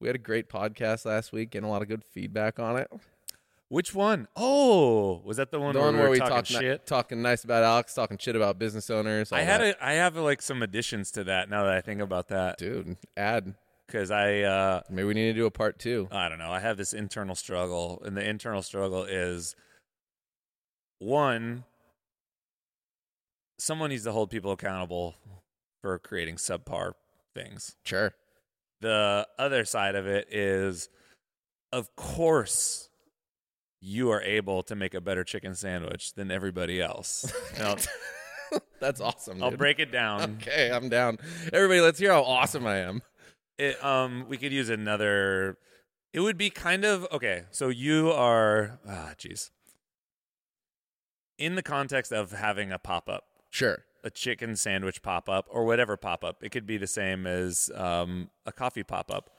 We had a great podcast last week, getting a lot of good feedback on it. Which one? Oh, was that the one The where one we where were we talking talk ni- shit? talking nice about Alex, talking shit about business owners. I had that. a, I have like some additions to that now that I think about that dude. Add. because I uh, Maybe we need to do a part two. I don't know. I have this internal struggle, and the internal struggle is one, someone needs to hold people accountable for creating subpar things. Sure. The other side of it is, of course, you are able to make a better chicken sandwich than everybody else. That's awesome. I'll dude. break it down. Okay, I'm down. Everybody, let's hear how awesome I am. It, um, we could use another. It would be kind of okay. So you are, ah, jeez. In the context of having a pop up, Sure. A chicken sandwich pop up, or whatever pop up, it could be the same as um, a coffee pop up.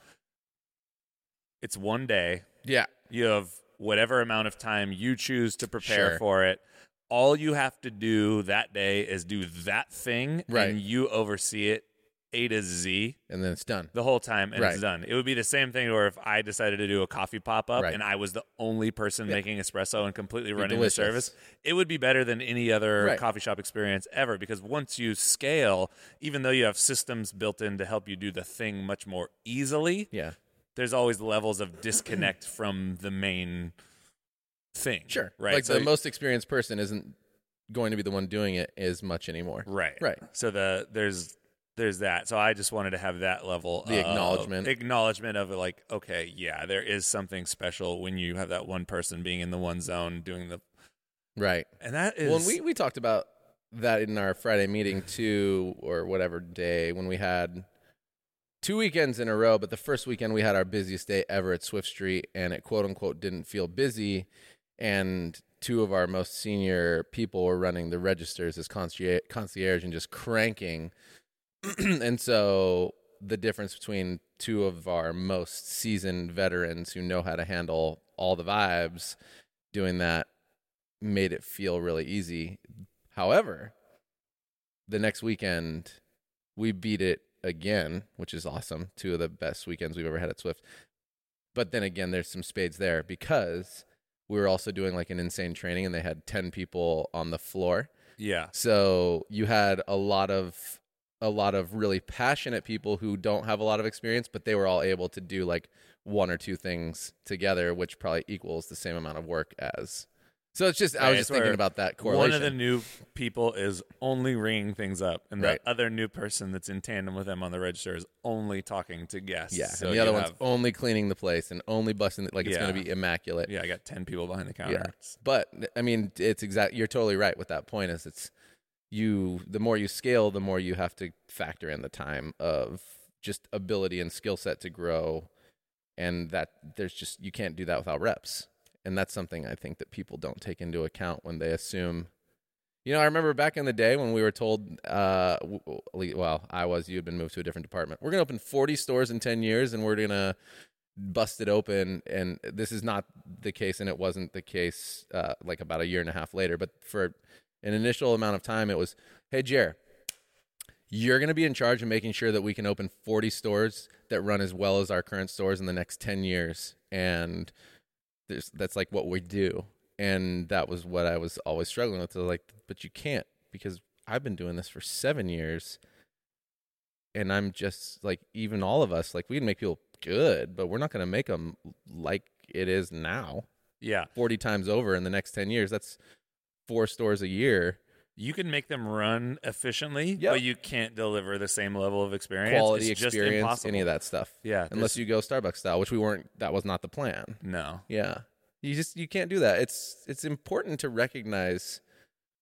It's one day. Yeah. You have whatever amount of time you choose to prepare Sure. for it. All you have to do that day is do that thing, Right. and you oversee it A to Z And then it's done. the whole time and Right. it's done. It would be the same thing where if I decided to do a coffee pop up Right. and I was the only person making espresso and completely running delicious. the service, it would be better than any other Right. coffee shop experience ever because once you scale, even though you have systems built in to help you do the thing much more easily, Yeah. there's always levels of disconnect from the main thing. Sure. Right. Like So- the most experienced person isn't going to be the one doing it as much anymore. Right. Right. So the there's there's that. So I just wanted to have that level The of acknowledgement. acknowledgement of like, okay, yeah, there is something special when you have that one person being in the one zone doing the Right. and that is Well, we, we talked about that in our Friday meeting too, or whatever day when we had two weekends in a row. But the first weekend we had our busiest day ever at Swift Street, and it quote unquote didn't feel busy. And two of our most senior people were running the registers as concierge, concierge and just cranking. and so the difference between two of our most seasoned veterans who know how to handle all the vibes doing that made it feel really easy. However, the next weekend we beat it again, which is awesome. Two of the best weekends we've ever had at Swift. But then again, there's some spades there because we were also doing like an insane training and they had 10 people on the floor. yeah. So you had a lot of a lot of really passionate people who don't have a lot of experience, but they were all able to do like one or two things together, which probably equals the same amount of work as. So it's just I was just thinking about that correlation. One of the new people is only ringing things up, and Right. the other new person that's in tandem with them on the register is only talking to guests. yeah, So and the other one's have- only cleaning the place and only busting it like it's going to be immaculate. yeah, I got ten people behind the counter. Yeah. But I mean, it's exact. You're totally right with that point. Is it's you. The more you scale, the more you have to factor in the time of just ability and skill set to grow, and that there's just you can't do that without reps, and that's something I think that people don't take into account when they assume. You know, I remember back in the day when we were told, uh, well, I was, you had been moved to a different department. We're going to open 40 stores in 10 years and we're going to bust it open. And this is not the case, and it wasn't the case uh, like about a year and a half later. But for an initial amount of time, it was, hey, Jer, you're going to be in charge of making sure that we can open 40 stores that run as well as our current stores in the next 10 years. And there's, that's like what we do. And that was what I was always struggling with. I was like, but you can't because I've been doing this for seven years. And I'm just like, even all of us, like, we can make people good, but we're not going to make them like it is now Yeah, 40 times over in the next 10 years. That's four stores a year. you can make them run efficiently, Yep. but you can't deliver the same level of experience. Quality it's just experience, impossible. any of that stuff. Yeah, Unless there's- you go Starbucks style, which we weren't, that was not the plan. no. Yeah. You just you can't do that. It's it's important to recognize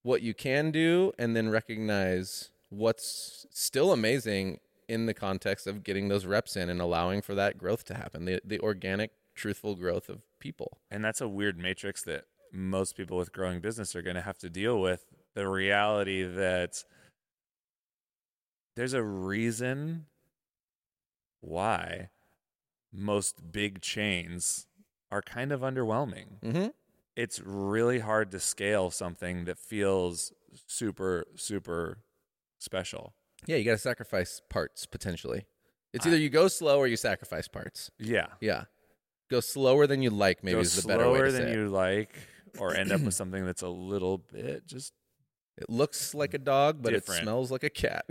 what you can do and then recognize what's still amazing in the context of getting those reps in and allowing for that growth to happen. The the organic, truthful growth of people. And that's a weird matrix that most people with growing business are going to have to deal with. The reality that there's a reason why most big chains are kind of underwhelming. Mhm. It's really hard to scale something that feels super, super special. Yeah, you got to sacrifice parts potentially. It's either you go slow or you sacrifice parts. Yeah. Yeah. Go slower than you like, maybe Go is the better way slower to than say it. you like, or end up with something that's a little bit just It looks like a dog, but Different. it smells like a cat.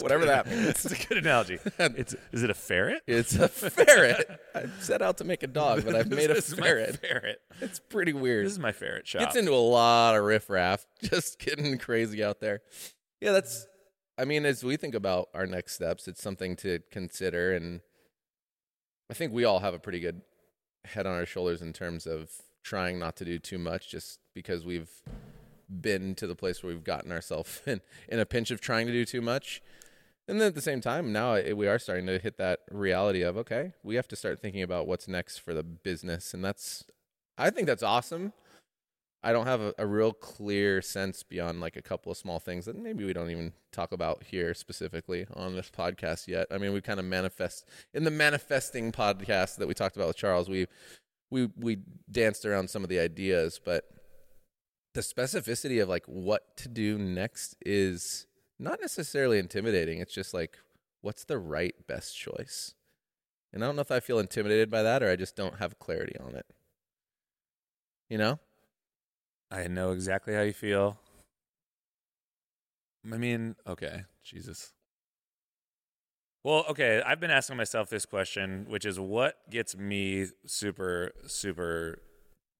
Whatever that means. It's a good analogy. It's is it a ferret? It's a ferret. I set out to make a dog, but I've made a This is my ferret. ferret. It's pretty weird. This is my ferret shop. Gets into a lot of riffraff, just getting crazy out there. Yeah, that's. I mean, as we think about our next steps, it's something to consider, and I think we all have a pretty good head on our shoulders in terms of trying not to do too much, just because we've been to the place where we've gotten ourselves in in a pinch of trying to do too much. And then at the same time, now we are starting to hit that reality of okay, we have to start thinking about what's next for the business, and that's I think that's awesome. I don't have a, a real clear sense beyond like a couple of small things that maybe we don't even talk about here specifically on this podcast yet. I mean, we kind of manifest in the manifesting podcast that we talked about with Charles. We we we danced around some of the ideas, but the specificity of like what to do next is not necessarily intimidating. It's just like what's the right best choice. And I don't know if I feel intimidated by that or I just don't have clarity on it. You know? I know exactly how you feel. I mean, okay, Jesus. Well, okay, I've been asking myself this question, which is what gets me super, super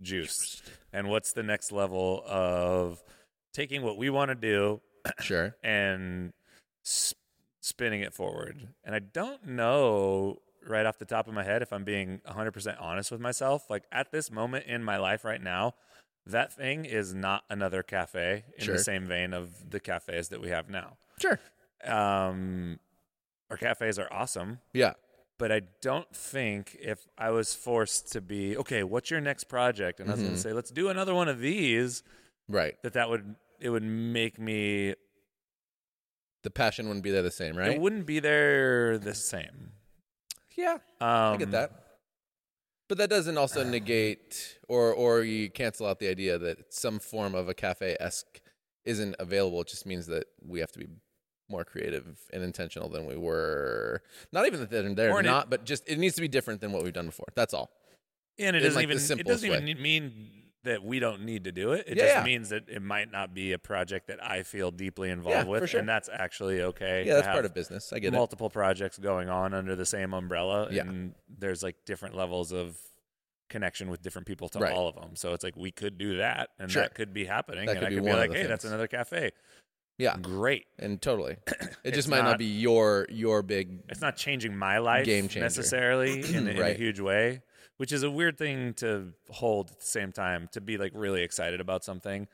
juiced? And what's the next level of taking what we want to do Sure. and s- spinning it forward? And I don't know right off the top of my head if I'm being 100% honest with myself. Like at this moment in my life right now, that thing is not another cafe in Sure. the same vein of the cafes that we have now. Sure. Um, our cafes are awesome, Yeah. but I don't think if I was forced to be okay, what's your next project? And I was going to say, let's do another one of these. Right. That that would it would make me. The passion wouldn't be there the same, right? It wouldn't be there the same. yeah. Um, I get that. But that doesn't also negate or or you cancel out the idea that some form of a cafe esque isn't available. It just means that we have to be more creative and intentional than we were. Not even that they're, they're Or not, but just it needs to be different than what we've done before. That's all. And it in, doesn't like, even it doesn't even way. mean that we don't need to do it. It Yeah, just yeah. means that it might not be a project that I feel deeply involved Yeah, with, sure. and that's actually okay. Yeah, that's part of business. I get it. multiple projects going on under the same umbrella, and there's like different levels of connection with different people to Right. all of them. So it's like we could do that, and Sure. that could be happening, That and could I be could be one of like, "Hey, that's another cafe." Yeah. Great. And totally. It just might not, not- be your your big It's not changing my life Game changer. necessarily in, in a huge way, which is a weird thing to hold at the same time. To be like really excited about something,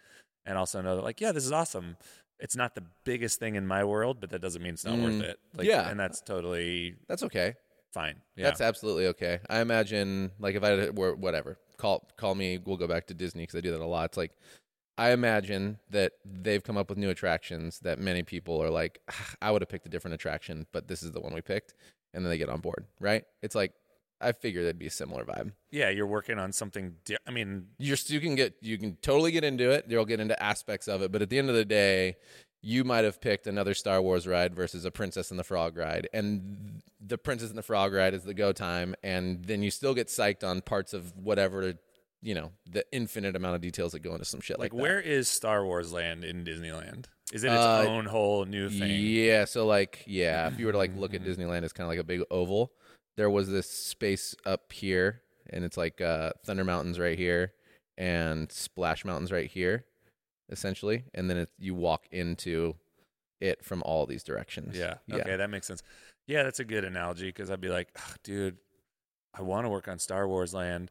and also know that like, yeah, this is awesome. It's not the biggest thing in my world, but that doesn't mean it's not Mm. worth it. Like, Yeah. and that's totally that's okay. fine. Yeah, That's absolutely okay. I imagine, like, if I were whatever, call call me. We'll go back to Disney because I do that a lot. It's like I imagine that they've come up with new attractions that many people are like, "Ah, I would have picked a different attraction, but this is the one we picked, and then they get on board, right? It's like I figured it'd be a similar vibe. yeah. You're working on something. Di- I mean, You're you can get you can totally get into it. You'll get into aspects of it, but at the end of the day. You might have picked another Star Wars ride versus a Princess and the Frog ride, and the Princess and the Frog ride is the go time, and then you still get psyched on parts of whatever, you know, the infinite amount of details that go into some shit like, like, where is Star Wars Land in Disneyland? Is it its Uh, own whole new thing? Yeah, so like, yeah, if you were to like look at Disneyland, it's kind of like a big oval. There was this space up here, and it's like uh, Thunder Mountains right here, and Splash Mountains right here, essentially, and then it, you walk into it from all these directions. Yeah. yeah. Okay, that makes sense. Yeah, that's a good analogy because I'd be like, "Ugh, dude, I want to work on Star Wars Land.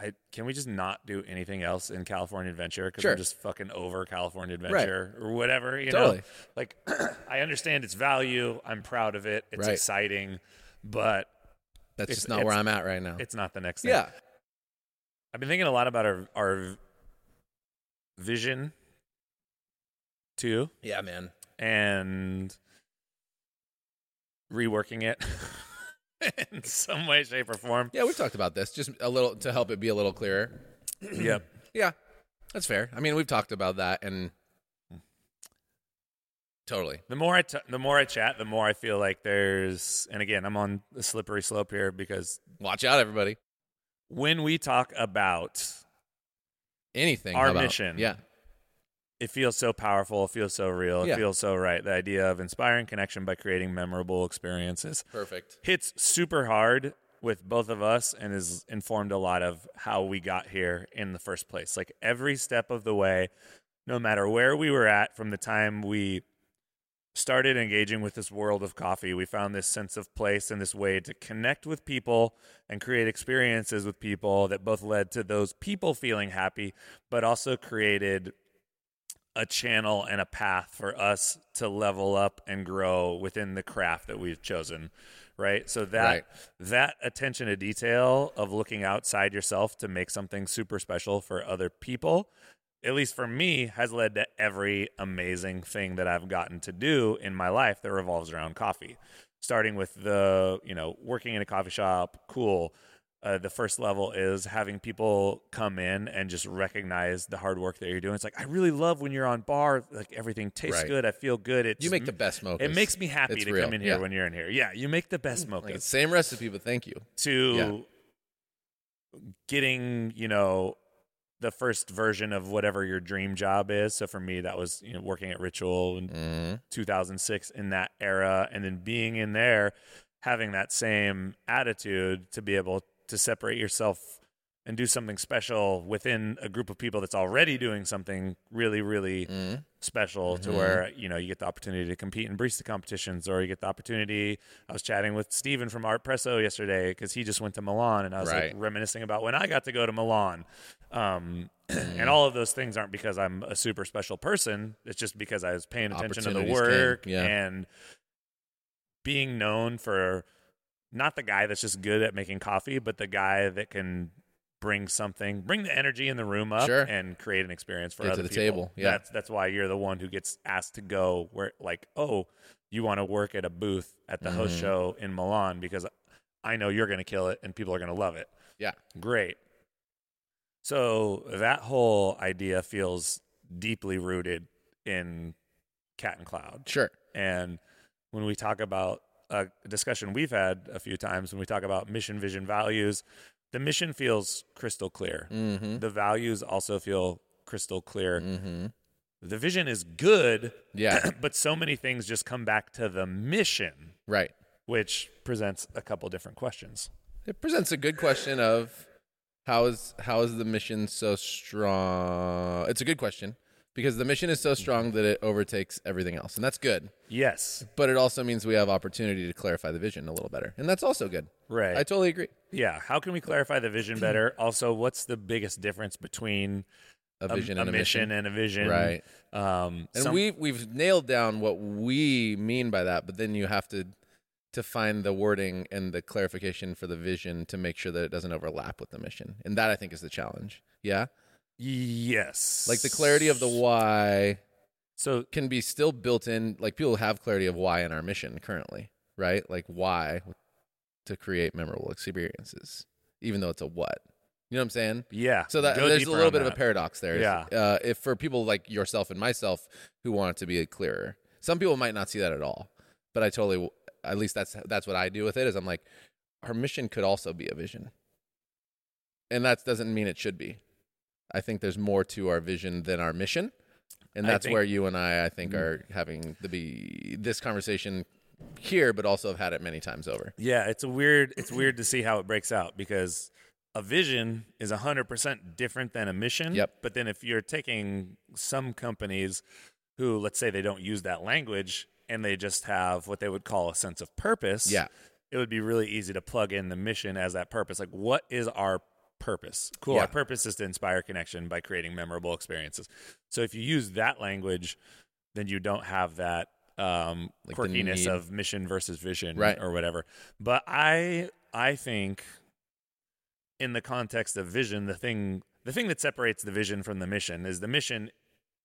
I can we just not do anything else in California Adventure because Sure. I'm just fucking over California Adventure or whatever. You Totally. know, like I understand its value. I'm proud of it. It's Right. exciting, but That's just not where I'm at right now. it's not the next thing. Yeah. I've been thinking a lot about our our vision too. Yeah, man. and reworking it in some way, shape, or form. Yeah, we've talked about this just a little to help it be a little clearer. yep. Yeah, that's fair. I mean, we've talked about that, and Totally. The more I t- the more I chat, the more I feel like there's and again, I'm on the slippery slope here because Watch out, everybody. when we talk about Anything. Our about- mission. Yeah. it feels so powerful, it feels so real, it Yeah. feels so right. The idea of inspiring connection by creating memorable experiences Perfect. hits super hard with both of us and has informed a lot of how we got here in the first place. Like every step of the way, no matter where we were at from the time we started engaging with this world of coffee, we found this sense of place and this way to connect with people and create experiences with people that both led to those people feeling happy, but also created a channel and a path for us to level up and grow within the craft that we've chosen right so that Right. that attention to detail of looking outside yourself to make something super special for other people at least for me has led to every amazing thing that I've gotten to do in my life that revolves around coffee starting with the you know working in a coffee shop cool uh, the first level is having people come in and just recognize the hard work that you're doing. It's like I really love when you're on bar, like everything tastes Right. good. I feel good. It You make the best mochas. It makes me happy It's to real. come in here Yeah. when you're in here. Yeah, you make the best Like mochas. it's same recipe, but thank you. to getting you know the first version of whatever your dream job is. So for me, that was you know working at Ritual in hmm 2006 in that era, and then being in there, having that same attitude to be able to separate yourself and do something special within a group of people that's already doing something really, really hmm special to Mhm. where you know you get the opportunity to compete in barista competitions or you get the opportunity i was chatting with steven from art presso yesterday because he just went to milan and i was Right. like reminiscing about when i got to go to milan um, Mm-hmm. and all of those things aren't because i'm a super special person it's just because i was paying attention to the work yeah. and being known for not the guy that's just good at making coffee but the guy that can bring something bring the energy in the room up Sure. and create an experience for Get to other the people. table, yeah. that's that's why you're the one who gets asked to go where like oh you want to work at a booth at the host Mhm. show in Milan because I know you're going to kill it and people are going to love it Yeah. great so that whole idea feels deeply rooted in Cat and Cloud Sure. and when we talk about a discussion we've had a few times, when we talk about mission, vision, values, the mission feels crystal clear. Mm-hmm. The values also feel crystal clear. Mm-hmm. The vision is good, Yeah. but so many things just come back to the mission, right. which presents a couple different questions. It presents a good question of how is how is the mission so strong? It's a good question because the mission is so strong that it overtakes everything else, and that's good. Yes, But it also means we have opportunity to clarify the vision a little better, and that's also good. right. I totally agree. yeah. How can we clarify the vision better? also, what's the biggest difference between A vision and a mission, mission, and a vision? right? Um, And some- we we've nailed down what we mean by that, but then you have to to find the wording and the clarification for the vision to make sure that it doesn't overlap with the mission, and that I think is the challenge. Yeah, yes, like the clarity of the why So can be still built in. Like people have clarity of why in our mission currently, right? Like why to create memorable experiences, even though it's a what. You know what I'm saying? yeah. So that there's a little bit of a paradox there. Yeah. Uh, if for people like yourself and myself who want it to be clearer, some people might not see that at all. But I totally, at least that's that's what I do with it. Is I'm like, our mission could also be a vision, and that doesn't mean it should be. I think there's more to our vision than our mission, and that's think- where you and I, I think, Mm. are having the be this conversation here, but also have had it many times over. Yeah, it's a weird. It's weird to see how it breaks out because a vision is hundred percent different than a mission. Yep. But then if you're taking some companies who, let's say, they don't use that language and they just have what they would call a sense of purpose. Yeah. It would be really easy to plug in the mission as that purpose. Like, what is our purpose? Cool. Yeah. Our purpose is to inspire connection by creating memorable experiences. So if you use that language, then you don't have that um, Like quirkiness of mission versus vision Right. or whatever. But I I think in the context of vision, the thing the thing that separates the vision from the mission is the mission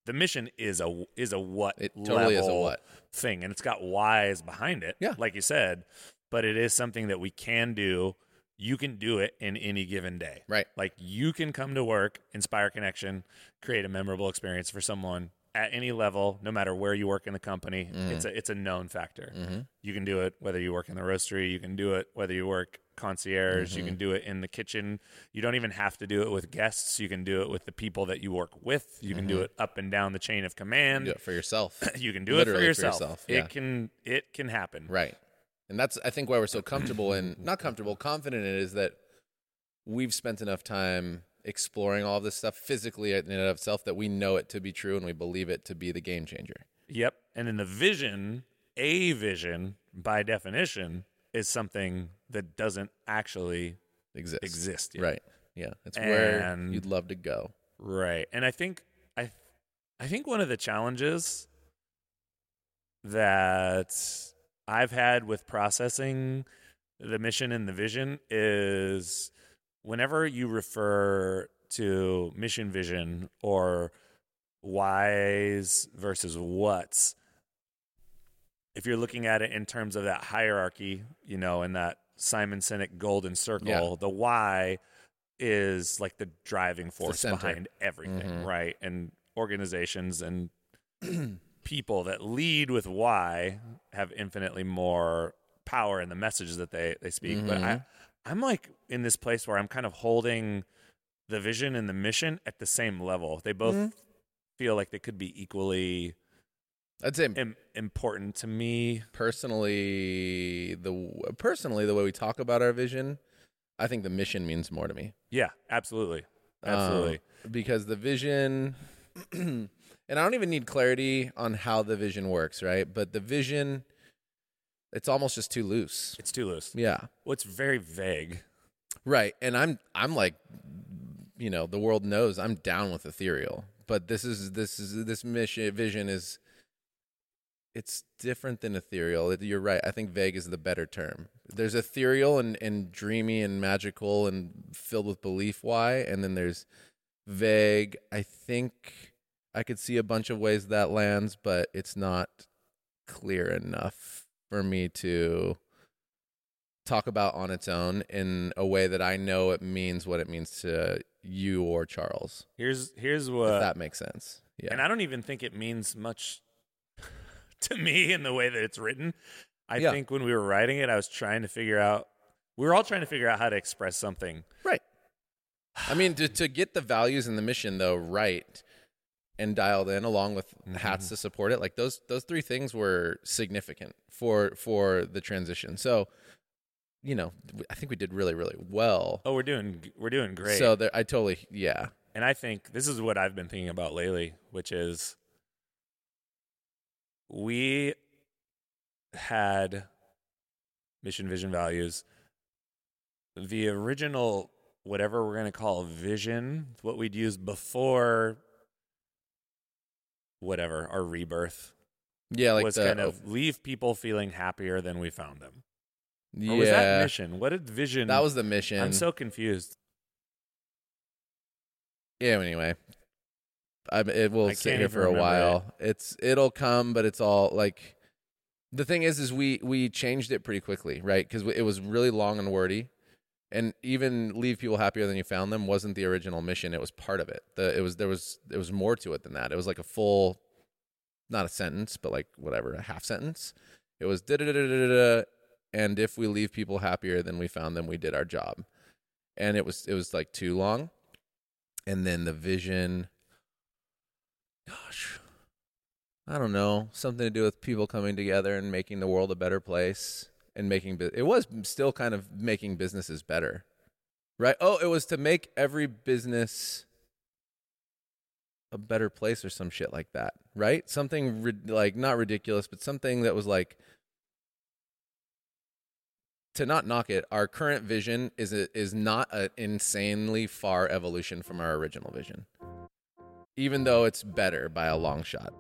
the mission is a is a what It totally is a level what. thing and it's got whys behind it. Yeah. Like you said, but it is something that we can do. You can do it in any given day. Right. Like you can come to work, inspire connection, create a memorable experience for someone at any level, no matter where you work in the company. Mm-hmm. It's a it's a known factor. You can do it whether you work in the roastery. You can do it whether you work concierge. Mm-hmm. You can do it in the kitchen. You don't even have to do it with guests. You can do it with the people that you work with. You can do it up and down the chain of command. Do it for yourself. You can do Literally it for for yourself. yourself, yeah. It can it can happen. Right. And that's I think why we're so comfortable and not comfortable, confident in it is that we've spent enough time exploring all this stuff physically in and of itself that we know it to be true and we believe it to be the game changer. Yep. And then the vision, a vision by definition, is something that doesn't actually Exists. exist yet. Right. Yeah. That's where you'd love to go. Right. And I think I I think one of the challenges that I've had with processing the mission and the vision is whenever you refer to mission vision or whys versus what's if you're looking at it in terms of that hierarchy, you know, in that Simon Sinek golden circle, Yeah. the why is like the driving force center. behind everything, Mhm. right? And organizations and people that lead with why have infinitely more power in the messages that they they speak. But I I'm like in this place where I'm kind of holding the vision and the mission at the same level. They both feel like they could be equally I'd say Im- important to me. personally the personally the way we talk about our vision, I think the mission means more to me. Yeah, absolutely. Absolutely. Um, because the vision and I don't even need clarity on how the vision works, right? But the vision it's almost just too loose. it's too loose. Yeah. Well, it's very vague. Right. And I'm I'm like you know, the world knows I'm down with ethereal. But this is this is this mission vision is it's different than ethereal. You're right. I think vague is the better term. There's ethereal and, and dreamy and magical and filled with belief why, and then there's vague. I think I could see a bunch of ways that lands, but it's not clear enough for me to talk about on its own in a way that I know it means what it means to you or Charles. Here's here's if what that makes sense. Yeah. And I don't even think it means much to me in the way that it's written. I Yeah. think when we were writing it, I was trying to figure out. We were all trying to figure out how to express something. Right. I mean, to to get the values and the mission though right and dialed in, along with mm-hmm. hats to support it, like those those three things were significant for for the transition. So, you know, I think we did really really well. Oh, we're doing we're doing great. So there, I totally yeah. and I think this is what I've been thinking about lately, which is we had mission, vision, values. The original, whatever we're going to call vision, what we'd use before whatever, our rebirth, Yeah, like was the kind of leave people feeling happier than we found them. yeah. Or was that mission? What did vision? That was the mission. I'm so confused. Yeah. Anyway, I, it will I sit here for a while. It's it'll come, but it's all like the thing is, is we we changed it pretty quickly, right? Because it was really long and wordy, and even leave people happier than you found them wasn't the original mission. It was part of it. The it was there was there was more to it than that. It was like a full, not a sentence, but like whatever, a half sentence. It was da da da da da, and if we leave people happier than we found them, we did our job. And it was it was like too long and then the vision gosh i don't know something to do with people coming together and making the world a better place and making it was still kind of making businesses better right oh it was to make every business a better place or some shit like that right something rid- like not ridiculous but something that was like to not knock it, our current vision is a, is not an insanely far evolution from our original vision, even though it's better by a long shot.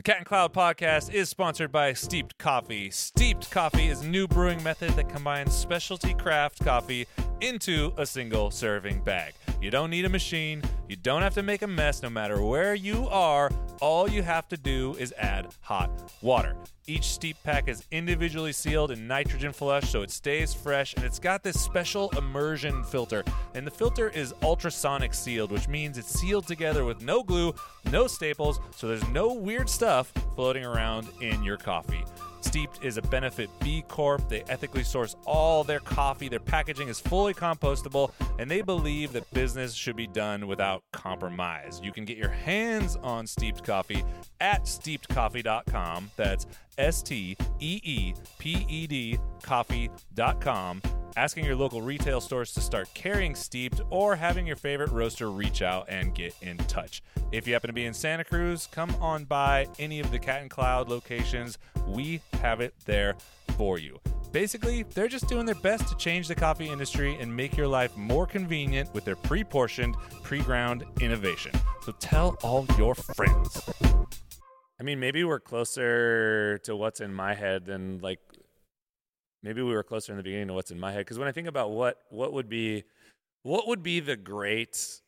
The Cat and Cloud podcast is sponsored by Steeped Coffee. Steeped Coffee is a new brewing method that combines specialty craft coffee into a single serving bag. You don't need a machine. You don't have to make a mess no matter where you are. All you have to do is add hot water. Each steep pack is individually sealed and nitrogen flushed so it stays fresh, and it's got this special immersion filter. And the filter is ultrasonic sealed, which means it's sealed together with no glue, no staples, so there's no weird stuff floating around in your coffee. Steeped is a benefit B Corp. They ethically source all their coffee. Their packaging is fully compostable, and they believe that business should be done without compromise. You can get your hands on steeped coffee at steepedcoffee.com. That's S T E E P E D coffee.com. Asking your local retail stores to start carrying steeped or having your favorite roaster reach out and get in touch. If you happen to be in Santa Cruz, come on by any of the Cat and Cloud locations. We have it there for you. Basically, they're just doing their best to change the coffee industry and make your life more convenient with their pre portioned, pre ground innovation. So tell all your friends. I mean, maybe we're closer to what's in my head than like maybe we were closer in the beginning to what's in my head because when I think about what what would be what would be the great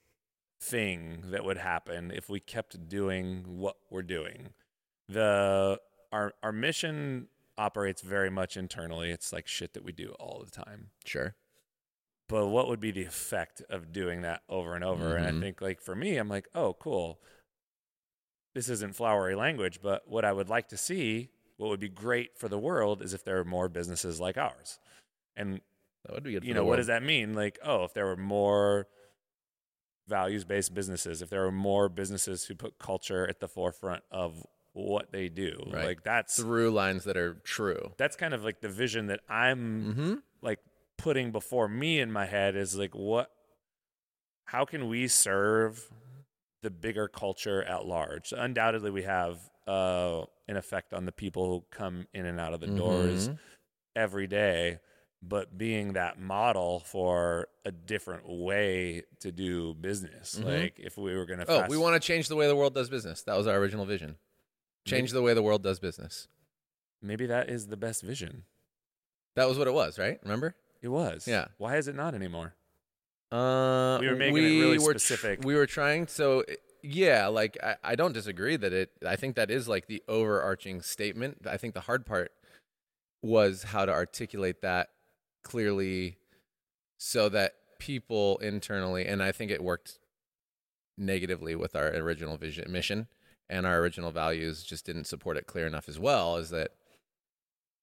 thing that would happen if we kept doing what we're doing. The our our mission operates very much internally. It's like shit that we do all the time. Sure. But what would be the effect of doing that over and over? And I Mhm. think like for me, I'm like, oh, cool. This isn't flowery language, but what I would like to see, what would be great for the world, is if there were more businesses like ours. And That would be good. you know, what does that mean? Like, oh, if there were more values based businesses, if there were more businesses who put culture at the forefront of what they do, Right. like that's through lines that are true? that's kind of like the vision that I'm Mm-hmm. like putting before me in my head is like what how can we serve the bigger culture at large so undoubtedly we have uh, an effect on the people who come in and out of the doors Mhm. every day but being that model for a different way to do business Mhm. like if we were going to Oh, we want to change the way the world does business. That was our original vision. Change the way the world does business. maybe that is the best vision That was what it was, right? Remember? it was Yeah. why is it not anymore Uh, We were making it really were tr- specific. we were trying. So yeah, like I, I don't disagree that it. I think that is like the overarching statement. I think the hard part was how to articulate that clearly, so that people internally, and I think it worked negatively with our original vision mission and our original values just didn't support it clear enough as well is that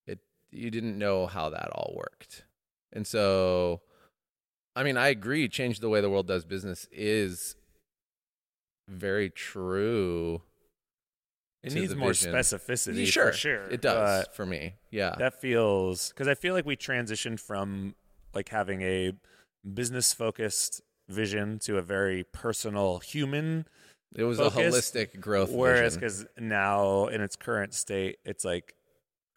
it you didn't know how that all worked and so i mean i agree change the way the world does business is very true It needs more vision. specificity. sure sure. it does for me yeah that feels because I feel like we transitioned from like having a business focused vision to a very personal human. it was focus, a holistic growth Whereas, because now in its current state, it's like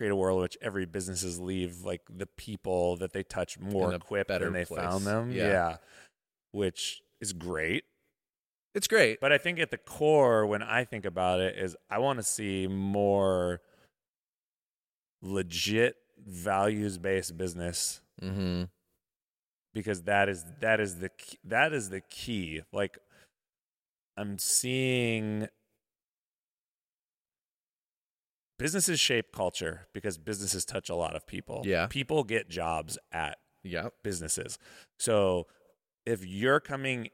create a world in which every businesses leave like the people that they touch more equipped than they place. found them. Yeah. which is great. it's great But I think at the core, when I think about it, is I want to see more legit values based business mm-hmm. because that is that is the that is the key. Like I'm seeing businesses shape culture because businesses touch a lot of people. Yeah. people get jobs at yeah businesses. So if you're coming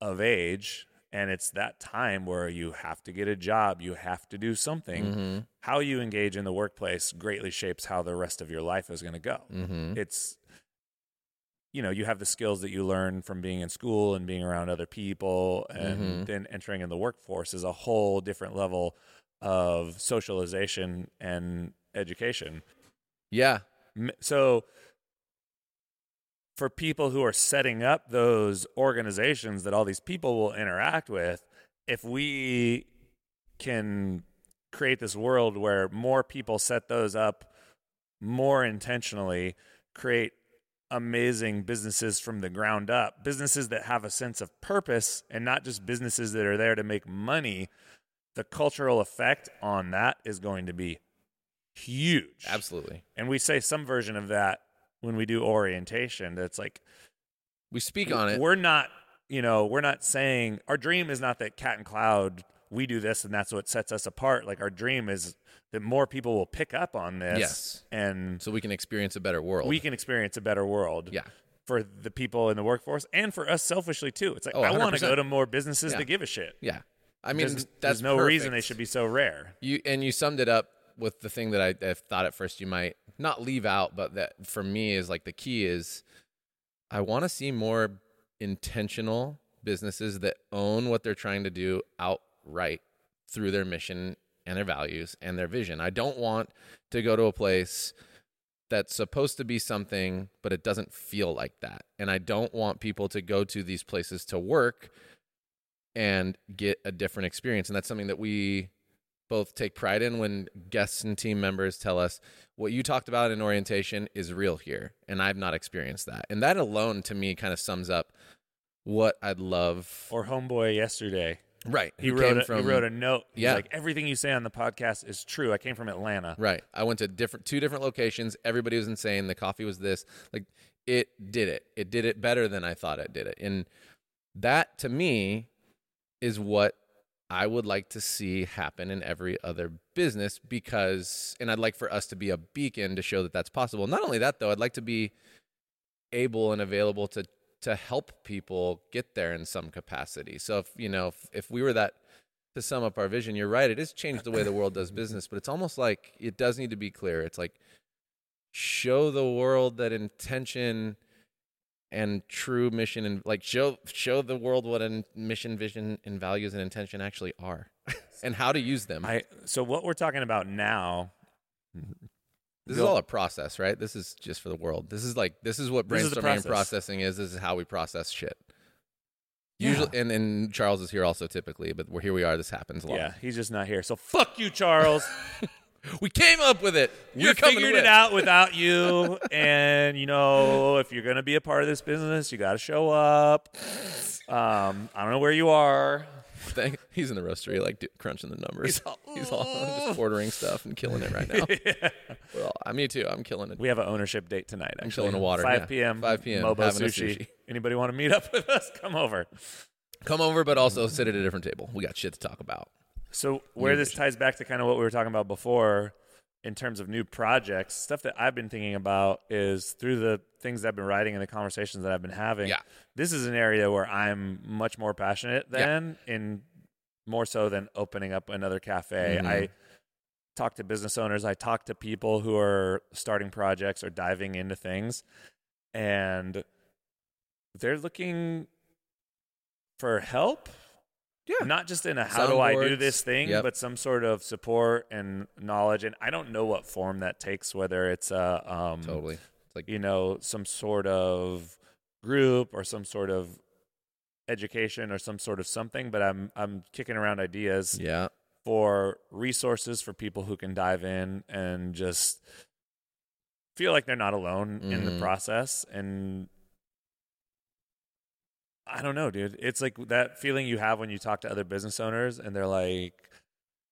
of age and it's that time where you have to get a job, you have to do something, mm-hmm. how you engage in the workplace greatly shapes how the rest of your life is going to go. Mm-hmm. It's you know, you have the skills that you learn from being in school and being around other people and Mhm. then entering in the workforce is a whole different level of socialization and education. yeah So for people who are setting up those organizations that all these people will interact with, if we can create this world where more people set those up more intentionally, create amazing businesses from the ground up, businesses that have a sense of purpose and not just businesses that are there to make money, the cultural effect on that is going to be huge. absolutely And we say some version of that when we do orientation. That's like we speak on it we're not you know, we're not saying our dream is not that Cat and Cloud we do this and that's what sets us apart. Like our dream is that more people will pick up on this, Yes. and so we can experience a better world. we can experience a better world. yeah. For the people in the workforce and for us selfishly too. It's like Oh, I want to go to more businesses Yeah. that give a shit. Yeah. I mean, There's, that's there's no reason they should be so rare. You and you summed it up with the thing that I, I thought at first you might not leave out, but that for me is like the key is I want to see more intentional businesses that own what they're trying to do outright through their mission and their values and their vision. I don't want to go to a place that's supposed to be something, but it doesn't feel like that. And I don't want people to go to these places to work and get a different experience. And that's something that we both take pride in when guests and team members tell us what you talked about in orientation is real here. And I've not experienced that. And that alone to me kind of sums up what I'd love. Or homeboy yesterday. right. He wrote came a, he wrote a note. He's Yeah. like everything you say on the podcast is true. I came from Atlanta. Right. I went to different two different locations. Everybody was insane. The coffee was this. Like it did it. It did it better than I thought it did it. And that to me is what I would like to see happen in every other business because and I'd like for us to be a beacon to show that that's possible. Not only that though, I'd like to be able and available to to help people get there in some capacity. So if, you know, if, if we were that to sum up our vision, you're right. It has changed the way the world does business, but it's almost like it does need to be clear. It's like show the world that intention and true mission and like show show the world what a mission, vision, and values and intention actually are, and how to use them. I so what we're talking about now. this is all a process, right? This is just for the world. This is like this is what This is brainstorming and processing is. This is how we process shit. Yeah. Usually, and, and Charles is here also typically, but we're here. We are. This happens a lot. Yeah, he's just not here. So fuck you, Charles. We came up with it. we You're coming figured it out without you. and you know, if you're gonna be a part of this business, you got to show up. Um, I don't know where you are. Thank- He's in the roastery, like crunching the numbers. He's all, just ordering stuff and killing it right now. Well, I me too. I'm killing it. We have an ownership date tonight. I'm Actually, killing a water, 5 yeah. p.m. 5 p.m., Mobo sushi. sushi. Anybody want to meet up with us? Come over. Come over, but also sit at a different table. We got shit to talk about. So where this ties back to kind of what we were talking about before in terms of new projects, stuff that I've been thinking about is through the things that I've been writing and the conversations that I've been having. Yeah. This is an area where I'm much more passionate Yeah. than in more so than opening up another cafe. Mhm. I talk to business owners, I talk to people who are starting projects or diving into things and they're looking for help Yeah. not just in a how do I do this thing, Yep. but some sort of support and knowledge. And I don't know what form that takes, whether it's a um, Totally. It's like you know some sort of group or some sort of education or some sort of something. But I'm I'm kicking around ideas yeah. for resources for people who can dive in and just feel like they're not alone in the Mhm. process and I don't know, dude. It's like that feeling you have when you talk to other business owners and they're like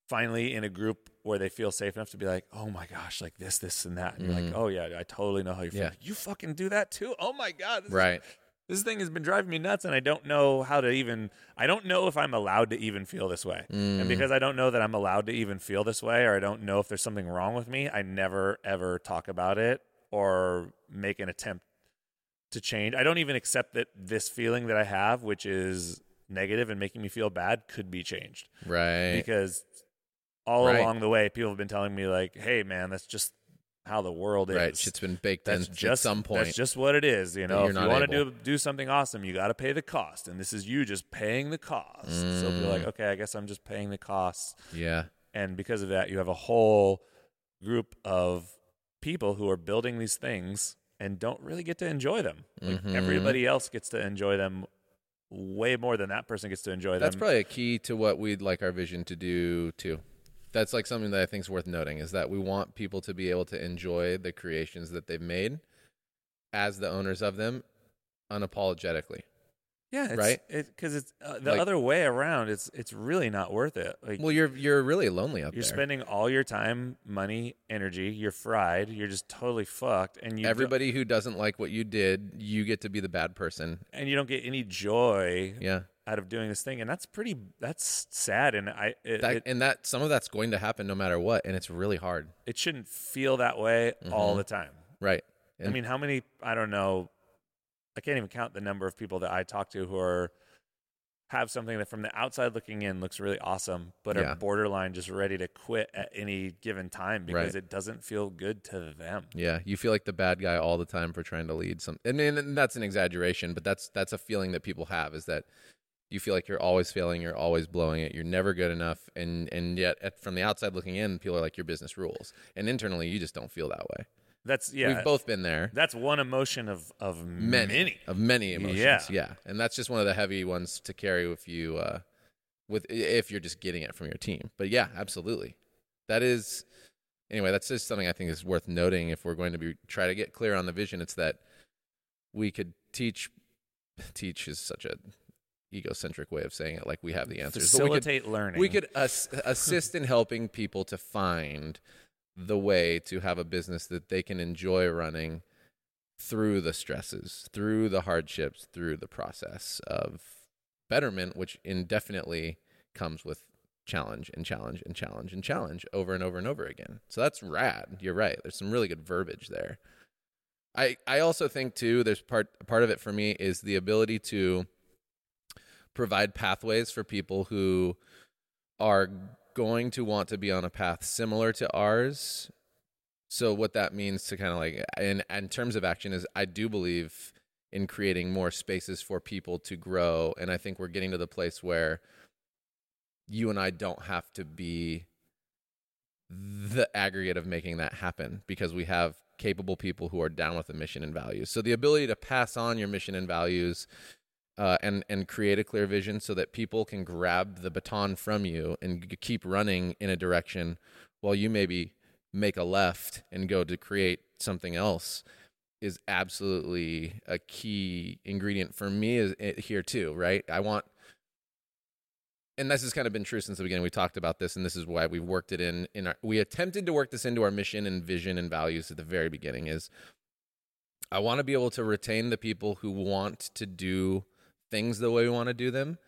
finally in a group where they feel safe enough to be like, "Oh my gosh, like this, this, and that." And you're like, Mhm. "Oh yeah, I totally know how you feel." Yeah. You fucking do that too. Oh my god, this is Right. this thing has been driving me nuts and I don't know how to even I don't know if I'm allowed to even feel this way. And Mm. because I don't know that I'm allowed to even feel this way or I don't know if there's something wrong with me, I never ever talk about it or make an attempt to change. I don't even accept that this feeling that I have, which is negative and making me feel bad, could be changed. Right. Because all Right. along the way people have been telling me like, "Hey man, that's just how the world is." right. Shit's been baked that's in just at some point. That's just what it is. You know, if you want to do do something awesome, you got to pay the cost, and this is you just paying the cost. So be like, Mm. okay, I guess I'm just paying the costs, yeah. and because of that, you have a whole group of people who are building these things and don't really get to enjoy them. Like Mhm. everybody else gets to enjoy them way more than that person gets to enjoy them. That's probably a key to what we'd like our vision to do too. That's like something that I think is worth noting is that we want people to be able to enjoy the creations that they've made as the owners of them unapologetically. Yeah, it's, Right? Because it's uh, the Like- other way around. It's it's really not worth it. Like Well, you're you're really lonely out there. you're spending all your time, money, energy. You're fried. You're just totally fucked, and you Everybody who doesn't like what you did, you get to be the bad person. and you don't get any joy Yeah. out of doing this thing, and that's pretty. That's sad, and I it, That, it, and that some of that's going to happen no matter what, and it's really hard. it shouldn't feel that way all Mm-hmm. the time. Right. I mean, how many? I don't know. I can't even count the number of people that I talk to who are have something that from the outside looking in looks really awesome, but Yeah. are borderline just ready to quit at any given time because Right. it doesn't feel good to them. Yeah, you feel like the bad guy all the time for trying to lead some. I mean, and that's an exaggeration, but that's that's a feeling that people have is that you feel like you're always failing, you're always blowing it, you're never good enough, and and yet at, from the outside looking in, people are like your business rules, and internally you just don't feel that way. That's yeah. We've both been there. that's one emotion of of many, many. of many emotions. Yeah. yeah, and that's just one of the heavy ones to carry if you uh, with if you're just getting it from your team. But yeah, absolutely, that is anyway. That's just something I think is worth noting if we're going to be try to get clear on the vision. It's that we could teach. Teach is such a egocentric way of saying it. Like we have the answers. But we could- Facilitate learning. we could ass- assist in helping people to find the way to have a business that they can enjoy running through the stresses, through the hardships, through the process of betterment, which indefinitely comes with challenge and challenge and challenge and challenge over and over and over again. So that's rad. You're right. There's some really good verbiage there. I I also think too there's part part of it for me is the ability to provide pathways for people who are going to want to be on a path similar to ours. So what that means to kind of like in in terms of action is I do believe in creating more spaces for people to grow and I think we're getting to the place where you and I don't have to be the aggregate of making that happen because we have capable people who are down with the mission and values. So the ability to pass on your mission and values uh, and and create a clear vision so that people can grab the baton from you and keep running in a direction while you maybe make a left and go to create something else is absolutely a key ingredient for me is it here too right? I want and this has kind of been true since the beginning. We talked about this and this is why we've worked it in in our we attempted to work this into our mission and vision and values at the very beginning is i want to be able to retain the people who want to do things the way we want to do them.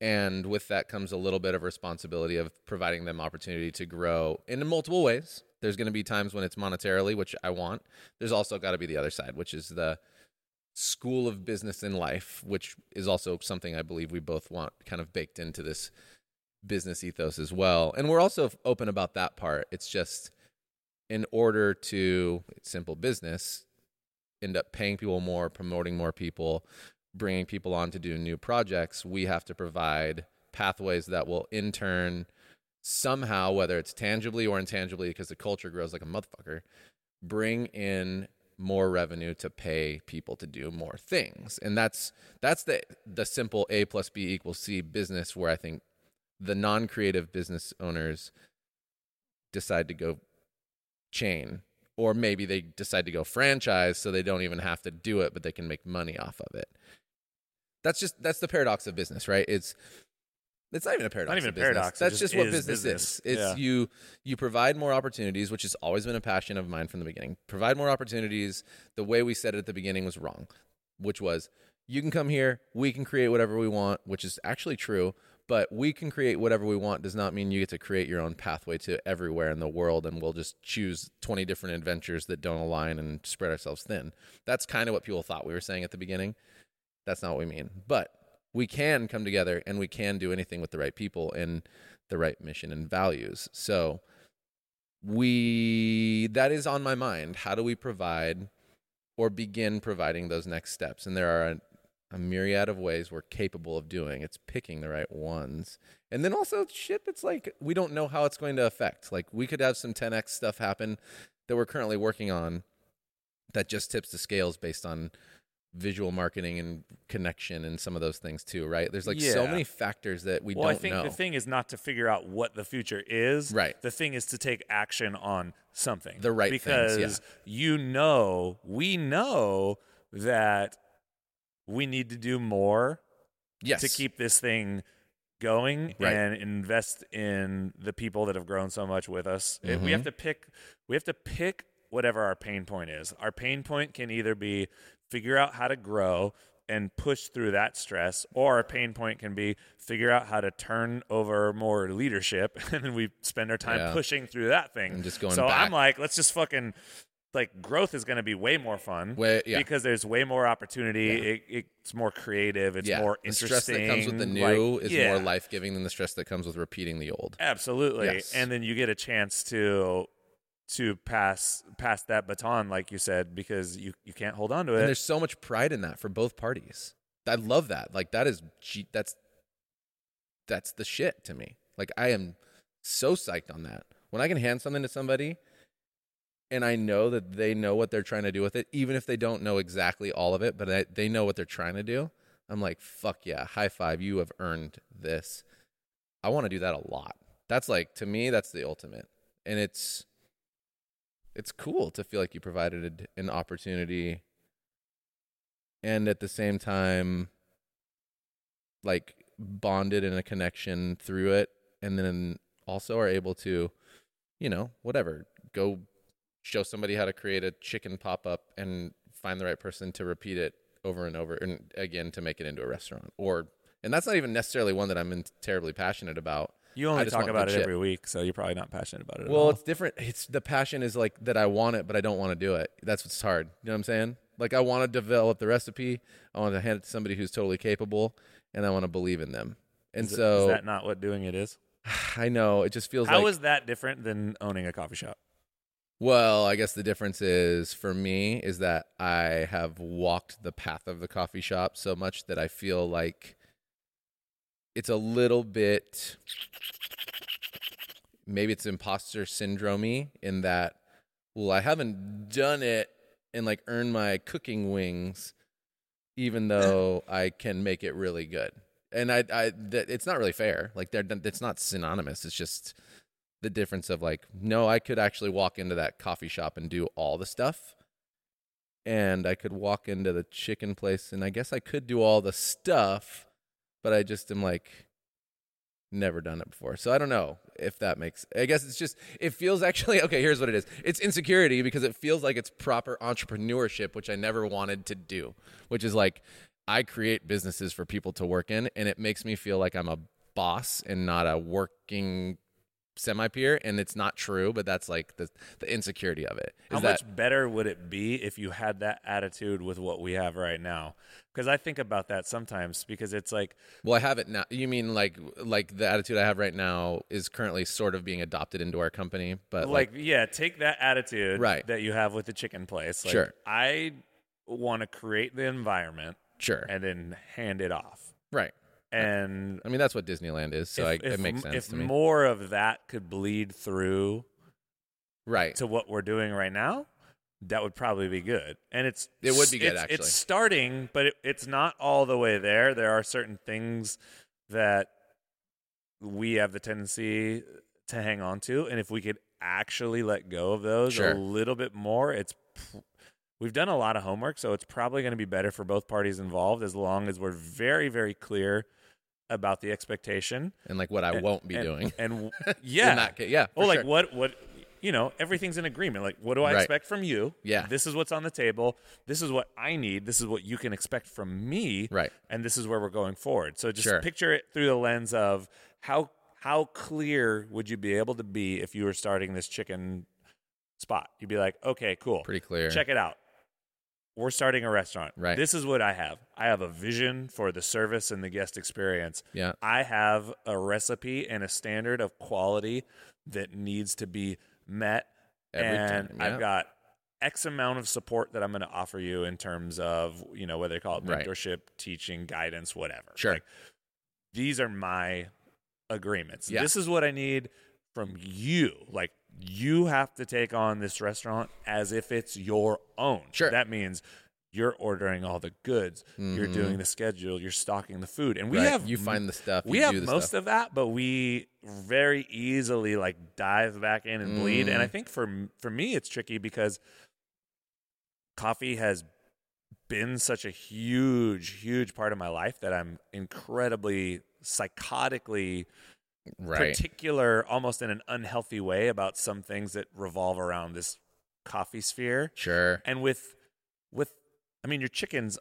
And with that comes a little bit of responsibility of providing them opportunity to grow in multiple ways. There's going to be times when it's monetarily which i want. There's also got to be the other side which is the school of business in life which is also something i believe we both want kind of baked into this business ethos as well. And we're also open about that part. It's just in order to simple business end up paying people more promoting more people bringing people on to do new projects, we have to provide pathways that will in turn somehow, whether it's tangibly or intangibly, because the culture grows like a motherfucker, bring in more revenue to pay people to do more things. And that's that's the the simple A plus B equals C business where I think the non creative business owners decide to go chain or maybe they decide to go franchise so they don't even have to do it but they can make money off of it that's just that's the paradox of business right it's it's not even a paradox Not even of a business. paradox, that's just just what business, business. is it's Yeah. you you provide more opportunities which has always been a passion of mine from the beginning provide more opportunities the way we said it at the beginning was wrong which was you can come here we can create whatever we want which is actually true but we can create whatever we want does not mean you get to create your own pathway to everywhere in the world and we'll just choose 20 different adventures that don't align and spread ourselves thin that's kind of what people thought we were saying at the beginning that's not what we mean. But we can come together and we can do anything with the right people and the right mission and values. So we that is on my mind. How do we provide or begin providing those next steps? And there are a, a myriad of ways we're capable of doing. It's picking the right ones. And then also shit that's like we don't know how it's going to affect. Like we could have some 10x stuff happen that we're currently working on that just tips the scales based on visual marketing and connection and some of those things too right there's like so many factors that we well, don't know. Well, I think know the thing is not to figure out what the future is. Right. The thing is to take action on something. The right things, because yeah. you know, we know that we need to do more Yes. to keep this thing going Right. and invest in the people that have grown so much with us. If We have Mm-hmm. to pick we have to pick whatever our pain point is. Our pain point can either be figure out how to grow and push through that stress or a pain point can be figure out how to turn over more leadership and then we spend our time Yeah. pushing through that thing. And just going so back. I'm like, let's just fucking like growth is going to be way more fun Way- yeah. because there's way more opportunity. It, it's more creative. It's yeah. more interesting. the stress that comes with the like, new is yeah, more life giving than the stress that comes with repeating the old. Absolutely. Yes. And then you get a chance to to pass pass that baton, like you said, because you you can't hold on to it. And there's so much pride in that for both parties. I love that. Like that is that's that's the shit to me. Like I am so psyched on that. When I can hand something to somebody and I know that they know what they're trying to do with it, even if they don't know exactly all of it, but I, they know what they're trying to do. I'm like, fuck yeah, high five, you have earned this. I want to do that a lot. That's like to me, that's the ultimate, and it's it's cool to feel like you provided an opportunity, and at the same time, like bonded in a connection through it, and then also are able to, you know, whatever, go show somebody how to create a chicken pop up and find the right person to repeat it over and over and again to make it into a restaurant or and that's not even necessarily one that I'm terribly passionate about. You only talk about it shit. every week, so you're probably not passionate about it. at Well, it's different. It's the passion is like that I want it, but I don't want to do it. That's what's hard. You know what I'm saying? Like I want to develop the recipe. I want to hand it to somebody who's totally capable, and I want to believe in them. And Is so is that not what doing it is? I know it just feels How like is that different than owning a coffee shop? Well, I guess the difference is for me is that I have walked the path of the coffee shop so much that I feel like it's a little bit maybe it's imposter syndromey in that well, I haven't done it and like earned my cooking wings even though I can make it really good. And I I that it's not really fair. Like they're it's not synonymous. It's just the difference of like no i could actually walk into that coffee shop and do all the stuff and i could walk into the chicken place and i guess i could do all the stuff but i just am like never done it before. So i don't know if that makes i guess it's just it feels actually okay here's what it is. It's insecurity because it feels like it's proper entrepreneurship which i never wanted to do which is like i create businesses for people to work in and it makes me feel like i'm a boss and not a working semi peer and it's not true but that's like the the insecurity of it is How that much better would it be if you had that attitude with what we have right now? Because I think about that sometimes because it's like well i have it now you mean like like the attitude i have right now is currently sort of being adopted into our company but like, like, yeah, take that attitude Right. that you have with the chicken place. Like, Sure. I want to create the environment sure and then hand it off. right And i mean that's what disneyland is so if, I, if, it makes sense if to me more of that could bleed through right to what we're doing right now, that would probably be good. And it's It would be good, it's, actually. It's starting, but it, it's not all the way there. There are certain things that we have the tendency to hang on to, and if we could actually let go of those Sure. a little bit more, it's. pr- We've done a lot of homework, so it's probably going to be better for both parties involved as long as we're very, very clear about the expectation. and like what i and- won't be and- doing And yeah, in that case yeah for like sure. what what you know, everything's in agreement. Like, what do I Right. expect from you? Yeah. This is what's on the table. This is what I need. This is what you can expect from me. Right. And this is where we're going forward. So just Sure. picture it through the lens of how how clear would you be able to be if you were starting this chicken spot? You'd be like, okay, cool. pretty clear Check it out. We're starting a restaurant. Right. This is what I have. I have a vision for the service and the guest experience. yeah I have a recipe and a standard of quality that needs to be met. Every and time, yeah. I've got X amount of support that I'm going to offer you in terms of, you know, whether they call it Right. mentorship, teaching, guidance, whatever. Sure. Like, these are my agreements. Yeah. This is what I need from you. Like, you have to take on this restaurant as if it's your own. Sure. That means you're ordering all the goods, you're Mhm. doing the schedule, you're stocking the food. And we Right. have you find the stuff we you have do the most stuff. of that, but we very easily like dive back in and bleed. And I Mm. think for for me, it's tricky because coffee has been such a huge, huge part of my life that I'm incredibly psychotically Right. particular, almost in an unhealthy way, about some things that revolve around this coffee sphere. Sure. And with, with, I mean, your chicken's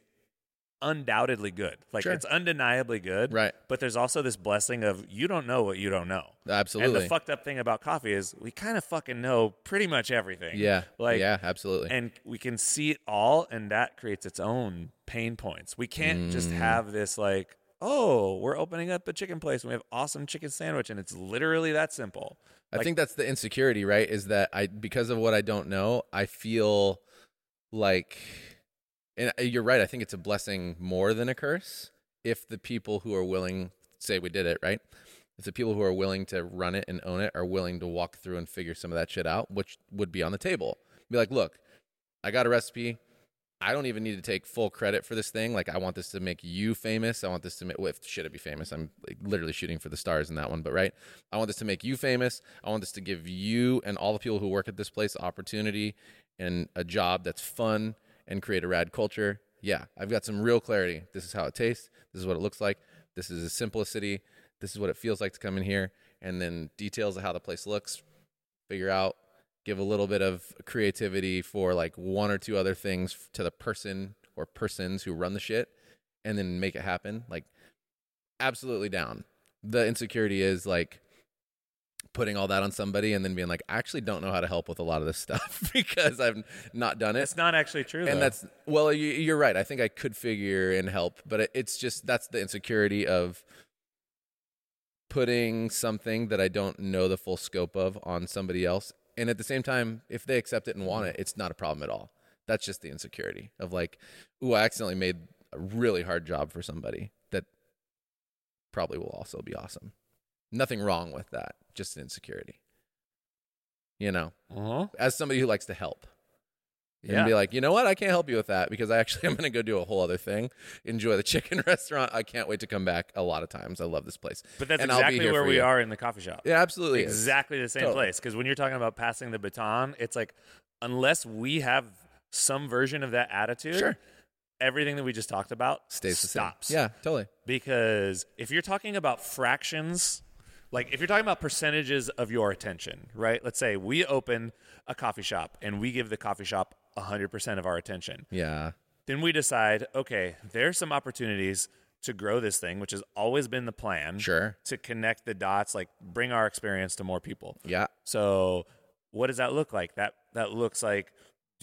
undoubtedly good. Like Sure. it's undeniably good. Right. But there's also this blessing of you don't know what you don't know. Absolutely. And the fucked up thing about coffee is we kind of fucking know pretty much everything. yeah. Like yeah, absolutely. and we can see it all and that creates its own pain points. We can't just Mm. have this like, oh, we're opening up a chicken place and we have awesome chicken sandwich and it's literally that simple. I think that's the insecurity, right? Is that I because of what I don't know, I feel like and you're right, I think it's a blessing more than a curse if the people who are willing say we did it, right? If the people who are willing to run it and own it are willing to walk through and figure some of that shit out, which would be on the table. Be like, "Look, I got a recipe. I don't even need to take full credit for this thing. Like, I want this to make you famous. I want this to make, if should it be famous? I'm like, literally shooting for the stars in that one, but right. I want this to make you famous. I want this to give you and all the people who work at this place opportunity and a job that's fun and create a rad culture. Yeah, I've got some real clarity. This is how it tastes. This is what it looks like. This is a simplicity. This is what it feels like to come in here. And then details of how the place looks, figure out give a little bit of creativity for like one or two other things to the person or persons who run the shit and then make it happen like absolutely down the insecurity is like putting all that on somebody and then being like i actually don't know how to help with a lot of this stuff because i've not done it It's not actually true. and though. that's well you, you're right i think i could figure and help but it's just that's the insecurity of putting something that i don't know the full scope of on somebody else and at the same time if they accept it and want it it's not a problem at all. That's just the insecurity of like ooh i accidentally made a really hard job for somebody that probably will also be awesome. Nothing wrong with that just an insecurity. You know? Uh-huh. as somebody who likes to help and be like, you know what? I can't help you with that because I actually am going to go do a whole other thing. Enjoy the chicken restaurant. I can't wait to come back a lot of times. I love this place. But that's And exactly where we you. are in the coffee shop. Yeah, absolutely. is. exactly the same Totally. place. Because when you're talking about passing the baton, it's like unless we have some version of that attitude, Sure. everything that we just talked about Stays the stops. same. Yeah, totally. Because if you're talking about fractions, like if you're talking about percentages of your attention, right? Let's say we open a coffee shop and we give the coffee shop 100% of our attention. Yeah. Then we decide, okay, there's some opportunities to grow this thing, which has always been the plan. Sure. To connect the dots, like bring our experience to more people. Yeah. So, what does that look like? That that looks like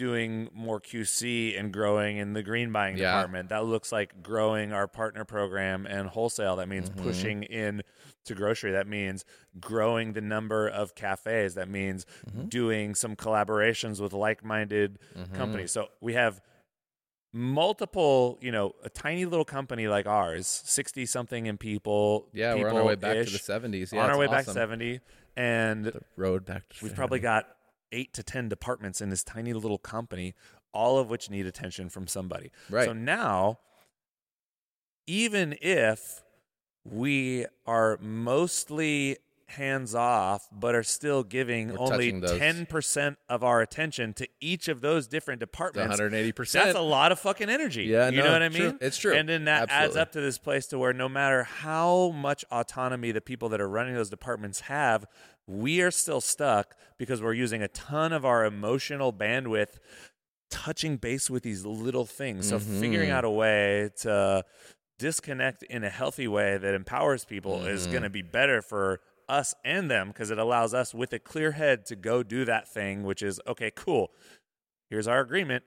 doing more QC and growing in the green buying Yeah. department. That looks like growing our partner program and wholesale. That means Mm-hmm. pushing in to grocery. That means growing the number of cafes. That means Mm-hmm. doing some collaborations with like-minded companies. So we have multiple, you know, a tiny little company like ours, 60 something in people. Yeah, we're on our way back to the 70s. Yeah, on our way back awesome. 70 and The road back to we've 70. probably got eight to ten departments in this tiny little company all of which need attention from somebody Right. so now even if we are mostly hands off but are still giving We're only 10% of our attention to each of those different departments 180%. that's a lot of fucking energy. Yeah, you no, know what I true. mean? It's true. And then that adds up to this place to where no matter how much autonomy the people that are running those departments have, we are still stuck because we're using a ton of our emotional bandwidth touching base with these little things. So Mm-hmm. figuring out a way to disconnect in a healthy way that empowers people is Mm-hmm. going to be better for us and them because it allows us with a clear head to go do that thing which is okay cool here's our agreement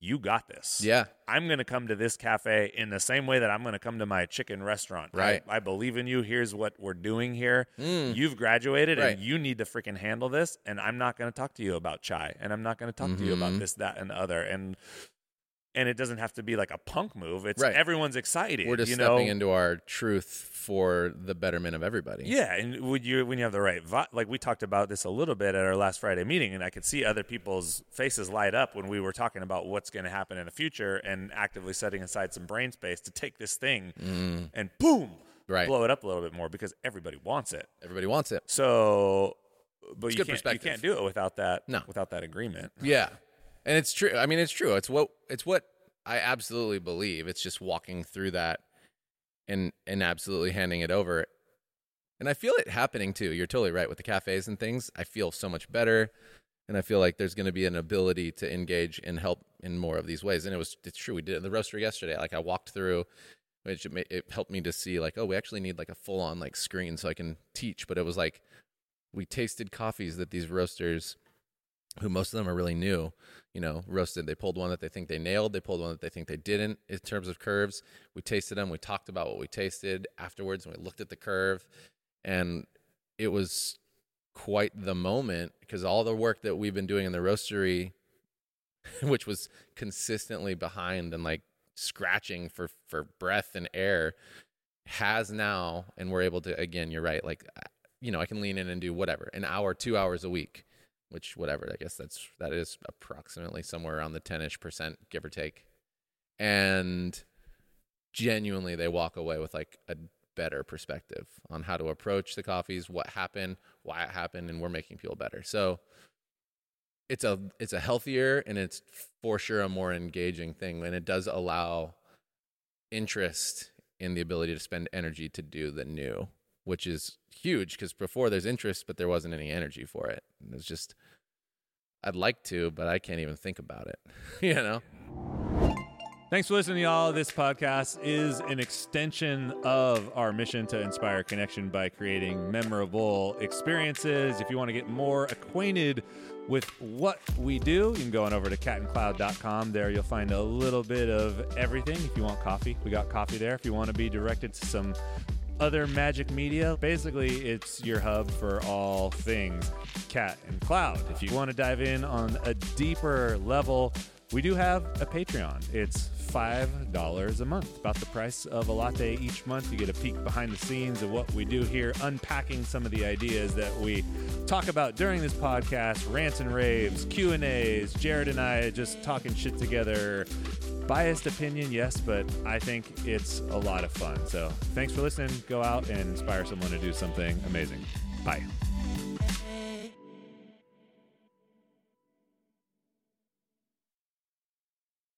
you got this Yeah. I'm going to come to this cafe in the same way that I'm going to come to my chicken restaurant. Right. I, believe in you. Here's what we're doing here. You've graduated Right. and you need to freaking handle this. And I'm not going to talk to you about chai and I'm not going to talk to you Mm-hmm. about this, that, and the other. And and it doesn't have to be like a punk move. It's Right. everyone's excited. We're just you stepping know? into our truth for the betterment of everybody. Yeah, and when you when you have the right vi- like we talked about this a little bit at our last Friday meeting, and I could see other people's faces light up when we were talking about what's going to happen in the future and actively setting aside some brain space to take this thing and boom, Mm. Right. blow it up a little bit more because everybody wants it. Everybody wants it. So, but you good can't you can't do it without that No. without that agreement. Yeah. And it's true. I mean, it's true. It's what it's what I absolutely believe it's just walking through that and and absolutely handing it over. And I feel it happening too. You're totally right with the cafes and things. I feel so much better and I feel like there's going to be an ability to engage and help in more of these ways. And it was it's true. We did in the roaster yesterday. Like I walked through, which it, it helped me to see like, oh, we actually need like a full on like screen so I can teach. But it was like we tasted coffees that these roasters, who most of them are really new, you know, roasted. They pulled one that they think they nailed. They pulled one that they think they didn't in terms of curves. We tasted them. We talked about what we tasted afterwards, and we looked at the curve, and it was quite the moment because all the work that we've been doing in the roastery, which was consistently behind and like scratching for for breath and air, has now, and we're able to again. You're right. Like, uh, you know, I can lean in and do whatever an hour, two hours a week, which whatever. I guess that's that is approximately somewhere around the ten ish percent, give or take, and genuinely they walk away with like a better perspective on how to approach the coffees, what happened, why it happened, and we're making people better. So it's a it's a healthier and it's for sure a more engaging thing, and it does allow interest in the ability to spend energy to do the new, which is huge because before there's interest, but there wasn't any energy for it. It's just I'd like to, but I can't even think about it. you know. Thanks for listening, y'all. This podcast is an extension of our mission to inspire connection by creating memorable experiences. If you want to get more acquainted with what we do, you can go on over to catandcloud.com. There you'll find a little bit of everything. If you want coffee, we got coffee there. If you want to be directed to some other magic media. Basically, it's your hub for all things cat and cloud. If you want to dive in on a deeper level, we do have a Patreon. It's $5 a month, about the price of a latte each month. You get a peek behind the scenes of what we do here, unpacking some of the ideas that we talk about during this podcast, rants and raves, Q&As, Jared and I just talking shit together. Biased opinion, yes, but I think it's a lot of fun. So, thanks for listening. Go out and inspire someone to do something amazing. Bye.